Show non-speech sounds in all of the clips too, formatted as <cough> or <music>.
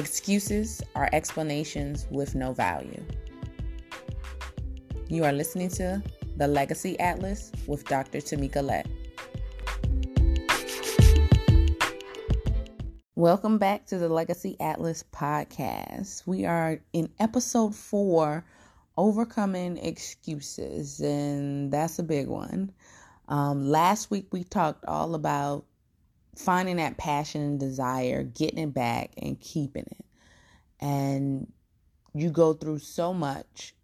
Excuses are explanations with no value. You are listening to The Legacy Atlas with Dr. Tamika Lett. Welcome back to the Legacy Atlas podcast. We are in episode four overcoming excuses, and that's a big one. Um, last week we talked all about finding that passion and desire, getting it back, and keeping it. And you go through so much.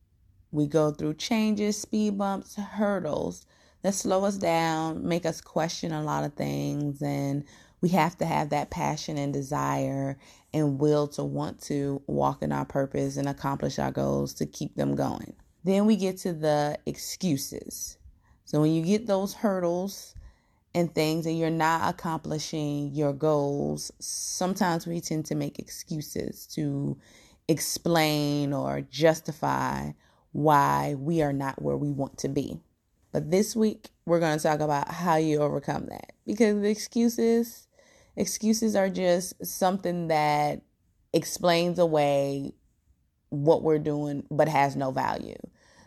We go through changes, speed bumps, hurdles that slow us down, make us question a lot of things, and we have to have that passion and desire and will to want to walk in our purpose and accomplish our goals to keep them going. Then we get to the excuses. So when you get those hurdles and things and you're not accomplishing your goals, sometimes we tend to make excuses to explain or justify why we are not where we want to be. But this week, we're going to talk about how you overcome that because the excuses excuses are just something that explains away what we're doing but has no value.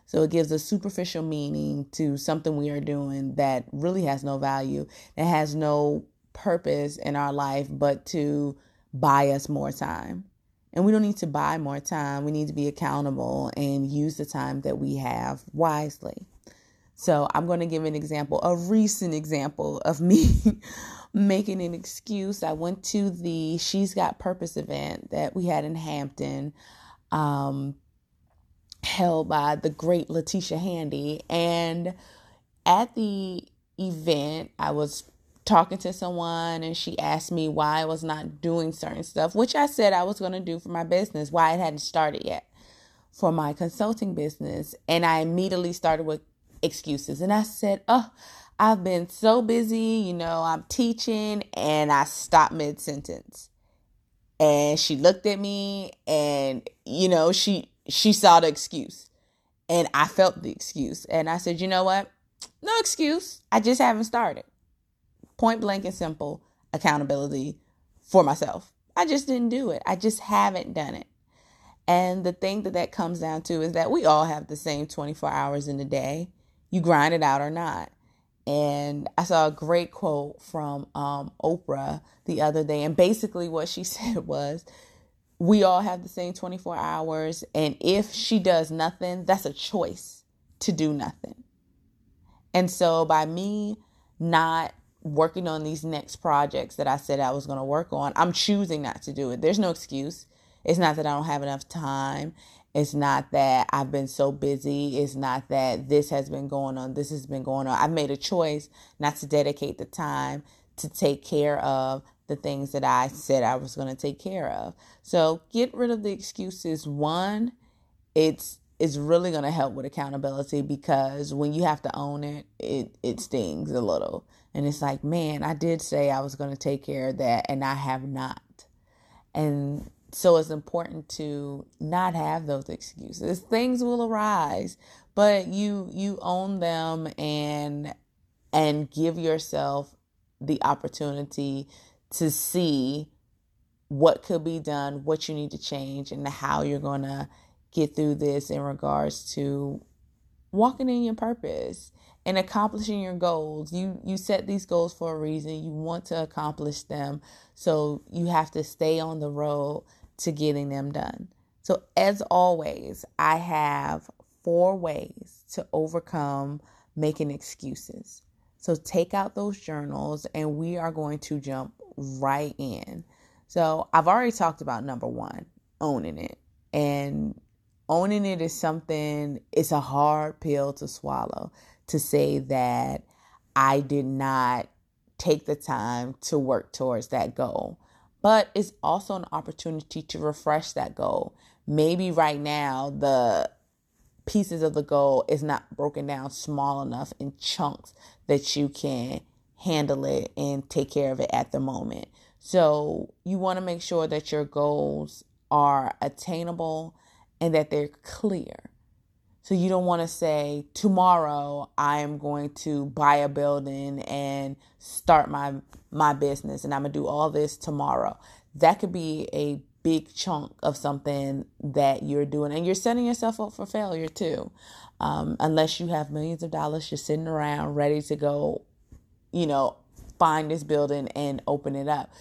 So it gives a superficial meaning to something we are doing that really has no value, that has no purpose in our life but to buy us more time. And we don't need to buy more time. We need to be accountable and use the time that we have wisely. So I'm going to give an example, a recent example of me <laughs> making an excuse. I went to the She's Got Purpose event that we had in Hampton. Um, held by the great Letitia Handy. And at the event, I was talking to someone and she asked me why I was not doing certain stuff, which I said I was going to do for my business, why it hadn't started yet for my consulting business. And I immediately started with excuses. And I said, Oh, I've been so busy, you know, I'm teaching, and I stopped mid sentence. And she looked at me and, you know, she she saw the excuse and I felt the excuse. And I said, you know what? No excuse. I just haven't started. Point blank and simple accountability for myself. I just didn't do it. I just haven't done it. And the thing that that comes down to is that we all have the same 24 hours in a day. You grind it out or not. And I saw a great quote from um, Oprah the other day. And basically, what she <laughs> said was, we all have the same 24 hours. And if she does nothing, that's a choice to do nothing. And so by me not working on these next projects that I said I was going to work on, I'm choosing not to do it. There's no excuse. It's not that I don't have enough time. It's not that I've been so busy. It's not that this has been going on. This has been going on. I've made a choice not to dedicate the time to take care of the things that I said I was going to take care of. So get rid of the excuses. One, it's it's really going to help with accountability because when you have to own it, it it stings a little. And it's like, man, I did say I was going to take care of that and I have not. And so it's important to not have those excuses. Things will arise, but you you own them and and give yourself the opportunity to see what could be done, what you need to change, and how you're going to get through this in regards to walking in your purpose and accomplishing your goals. You you set these goals for a reason. You want to accomplish them. So you have to stay on the road to getting them done. So as always, I have four ways to overcome making excuses. So take out those journals and we are going to jump right in. So I've already talked about number one, owning it. And owning it is something, it's a hard pill to swallow to say that I did not take the time to work towards that goal. But it's also an opportunity to refresh that goal. Maybe right now the pieces of the goal is not broken down small enough in chunks that you can handle it and take care of it at the moment. So you want to make sure that your goals are attainable and that they're clear. So you don't want to say tomorrow I am going to buy a building and start my my business and I'm going to do all this tomorrow. That could be a big chunk of something that you're doing and you're setting yourself up for failure too um, unless you have millions of dollars just sitting around ready to go you know find this building and open it up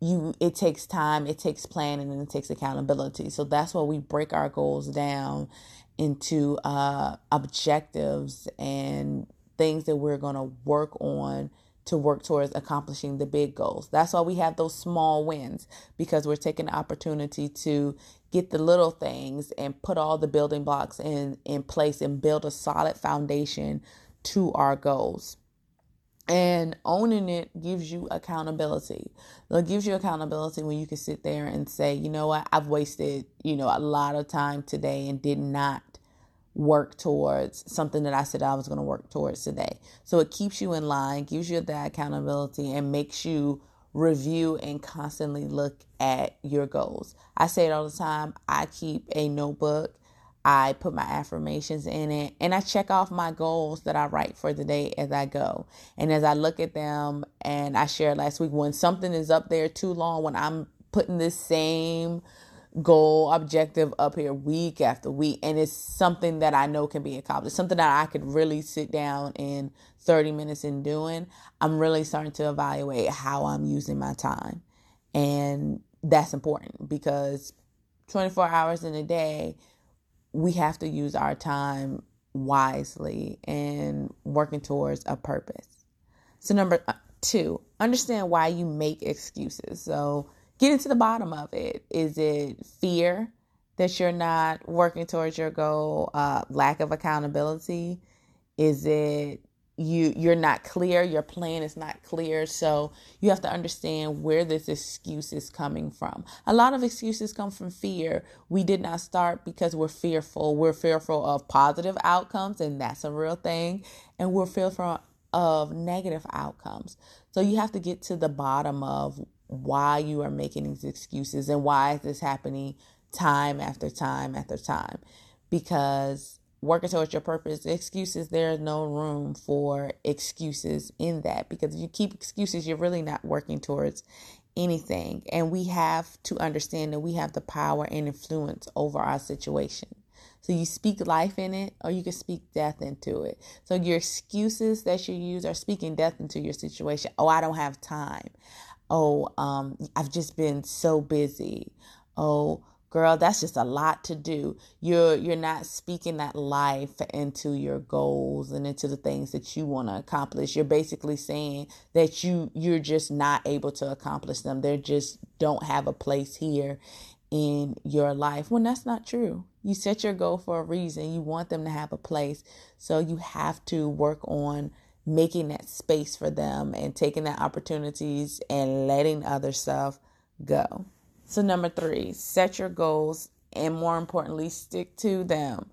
you it takes time it takes planning and it takes accountability so that's why we break our goals down into uh, objectives and things that we're going to work on to work towards accomplishing the big goals. That's why we have those small wins because we're taking the opportunity to get the little things and put all the building blocks in in place and build a solid foundation to our goals. And owning it gives you accountability. It gives you accountability when you can sit there and say, you know what, I've wasted, you know, a lot of time today and did not work towards something that I said I was going to work towards today. So it keeps you in line, gives you that accountability, and makes you review and constantly look at your goals. I say it all the time. I keep a notebook. I put my affirmations in it and I check off my goals that I write for the day as I go. And as I look at them, and I shared last week, when something is up there too long, when I'm putting this same goal objective up here week after week and it's something that I know can be accomplished something that I could really sit down in 30 minutes and doing I'm really starting to evaluate how I'm using my time and that's important because 24 hours in a day we have to use our time wisely and working towards a purpose so number uh, 2 understand why you make excuses so getting to the bottom of it. Is it fear that you're not working towards your goal? Uh, lack of accountability? Is it you you're not clear your plan is not clear so you have to understand where this excuse is coming from. A lot of excuses come from fear. We did not start because we're fearful. We're fearful of positive outcomes and that's a real thing and we're fearful of negative outcomes. So you have to get to the bottom of why you are making these excuses and why is this happening time after time after time. Because working towards your purpose excuses there's no room for excuses in that because if you keep excuses you're really not working towards anything and we have to understand that we have the power and influence over our situation so you speak life in it or you can speak death into it. So your excuses that you use are speaking death into your situation. Oh, I don't have time oh, um, I've just been so busy. Oh, girl, that's just a lot to do. You're you're not speaking that life into your goals and into the things that you want to accomplish. You're basically saying that you you're just not able to accomplish them. They just don't have a place here in your life when that's not true. You set your goal for a reason. You want them to have a place. So you have to work on making that space for them and taking that opportunities and letting other stuff go. So, number three, set your goals and more importantly, stick to them.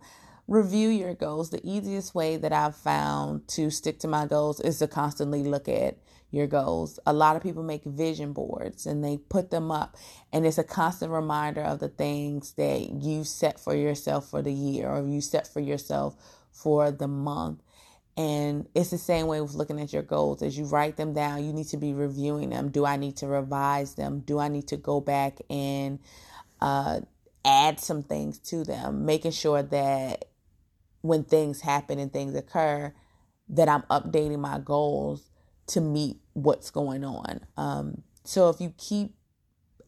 Review your goals. The easiest way that I've found to stick to my goals is to constantly look at your goals. A lot of people make vision boards and they put them up, and it's a constant reminder of the things that you set for yourself for the year or you set for yourself for the month. And it's the same way with looking at your goals. As you write them down, you need to be reviewing them. Do I need to revise them? Do I need to go back and uh, add some things to them? Making sure that when things happen and things occur, that I'm updating my goals to meet what's going on. Um, so if you keep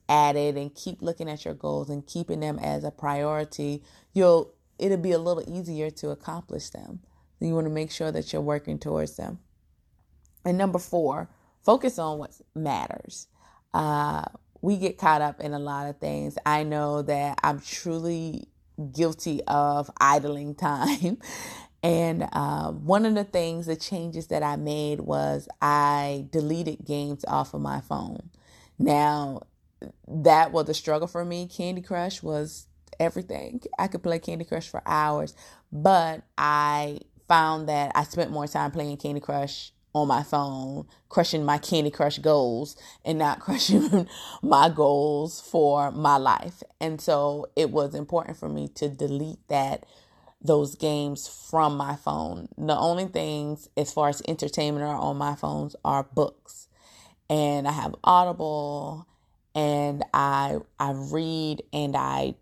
at it and keep looking at your goals and keeping them as a priority, you'll it'll be a little easier to accomplish them. You want to make sure that you're working towards them. And number four, focus on what matters. Uh, we get caught up in a lot of things. I know that I'm truly guilty of idling time. <laughs> And uh, one of the things, the changes that I made was I deleted games off of my phone. Now, that was a struggle for me. Candy Crush was everything. I could play Candy Crush for hours, but I found that I spent more time playing Candy Crush on my phone, crushing my Candy Crush goals and not <laughs> crushing my goals for my life. And so it was important for me to delete that those games from my phone. The only things as far as entertainment are on my phones are books. And I have Audible and I I read and I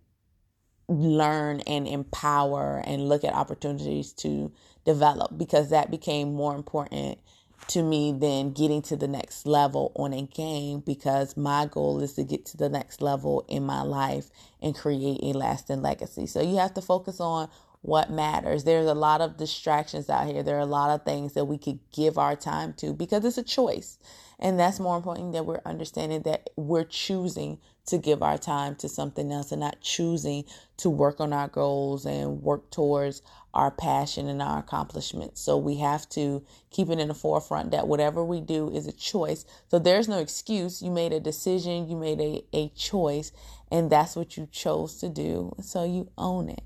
learn and empower and look at opportunities to develop because that became more important to me than getting to the next level on a game because my goal is to get to the next level in my life and create a lasting legacy. So you have to focus on what matters. There's a lot of distractions out here. There are a lot of things that we could give our time to because it's a choice. And that's more important that we're understanding that we're choosing to give our time to something else and not choosing to work on our goals and work towards our passion and our accomplishments. So we have to keep it in the forefront that whatever we do is a choice. So there's no excuse. You made a decision, you made a, a choice, and that's what you chose to do. So you own it.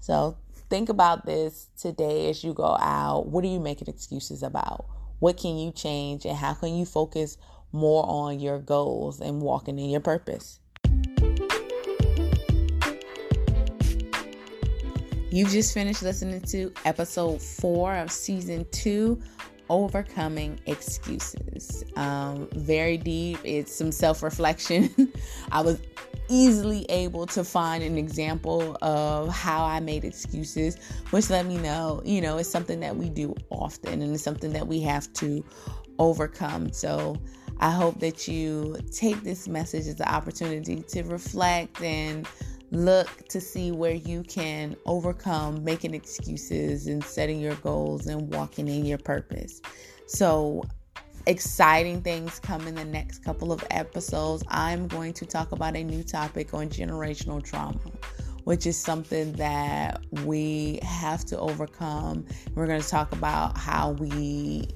So think about this today as you go out. What are you making excuses about? What can you change and how can you focus more on your goals and walking in your purpose? You've just finished listening to episode four of season two overcoming excuses. Um, very deep. It's some self reflection. <laughs> I was easily able to find an example of how I made excuses, which let me know, you know, it's something that we do often and it's something that we have to overcome. So I hope that you take this message as an opportunity to reflect and look to see where you can overcome making excuses and setting your goals and walking in your purpose. So exciting things come in the next couple of episodes. I'm going to talk about a new topic on generational trauma, which is something that we have to overcome. We're going to talk about how we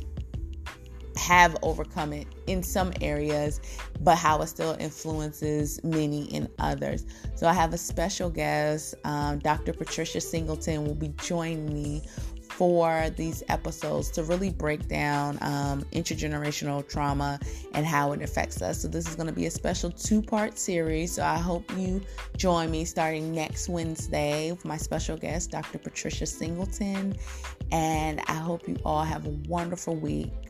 have overcome it in some areas, but how it still influences many in others. So, I have a special guest, um, Dr. Patricia Singleton, will be joining me for these episodes to really break down um, intergenerational trauma and how it affects us. So, this is going to be a special two part series. So, I hope you join me starting next Wednesday with my special guest, Dr. Patricia Singleton. And I hope you all have a wonderful week.